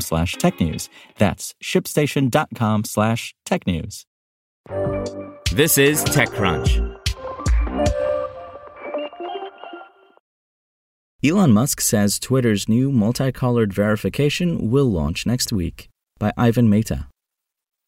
slash technews. That's shipstation.com slash technews. This is TechCrunch. Elon Musk says Twitter's new multicolored verification will launch next week by Ivan Mehta.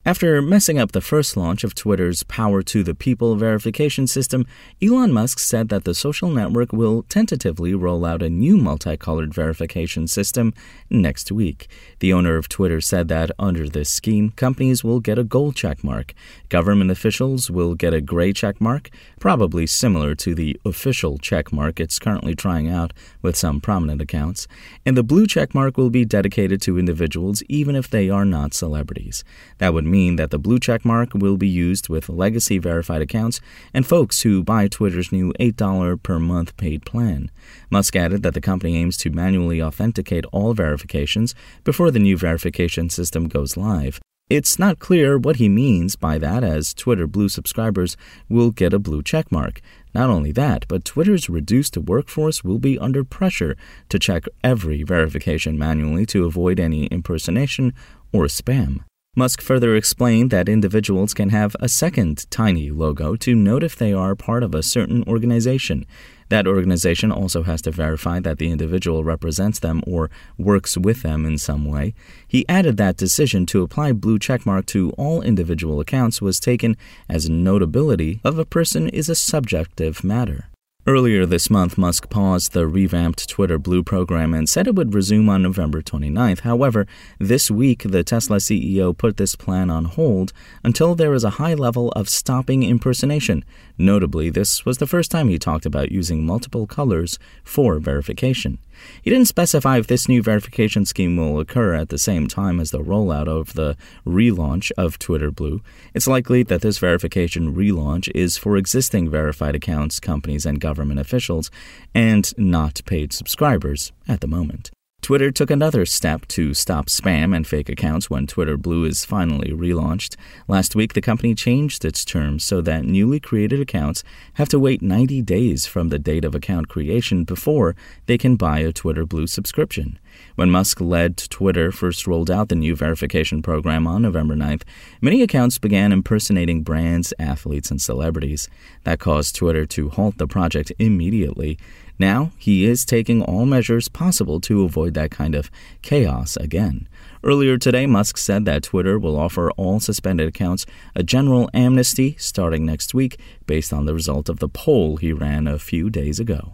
After messing up the first launch of Twitter's Power to the People verification system, Elon Musk said that the social network will tentatively roll out a new multicolored verification system next week. The owner of Twitter said that under this scheme, companies will get a gold check mark, government officials will get a gray check mark, probably similar to the official check mark it's currently trying out with some prominent accounts, and the blue check mark will be dedicated to individuals even if they are not celebrities. That would mean mean that the blue check mark will be used with legacy verified accounts and folks who buy Twitter's new $8 per month paid plan. Musk added that the company aims to manually authenticate all verifications before the new verification system goes live. It's not clear what he means by that, as Twitter Blue subscribers will get a blue checkmark. Not only that, but Twitter's reduced workforce will be under pressure to check every verification manually to avoid any impersonation or spam. Musk further explained that individuals can have a second tiny logo to note if they are part of a certain organization. That organization also has to verify that the individual represents them or works with them in some way. He added that decision to apply blue checkmark to all individual accounts was taken as notability of a person is a subjective matter. Earlier this month, Musk paused the revamped Twitter Blue program and said it would resume on November 29th. However, this week, the Tesla CEO put this plan on hold until there is a high level of stopping impersonation. Notably, this was the first time he talked about using multiple colors for verification. He didn't specify if this new verification scheme will occur at the same time as the rollout of the relaunch of Twitter Blue. It's likely that this verification relaunch is for existing verified accounts, companies, and government officials, and not paid subscribers at the moment. Twitter took another step to stop spam and fake accounts when Twitter Blue is finally relaunched. Last week, the company changed its terms so that newly created accounts have to wait 90 days from the date of account creation before they can buy a Twitter Blue subscription. When Musk led Twitter first rolled out the new verification program on November 9th, many accounts began impersonating brands, athletes, and celebrities. That caused Twitter to halt the project immediately. Now, he is taking all measures possible to avoid that kind of chaos again. Earlier today, Musk said that Twitter will offer all suspended accounts a general amnesty starting next week based on the result of the poll he ran a few days ago.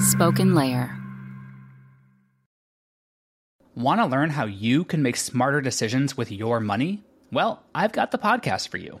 Spoken Layer. Want to learn how you can make smarter decisions with your money? Well, I've got the podcast for you.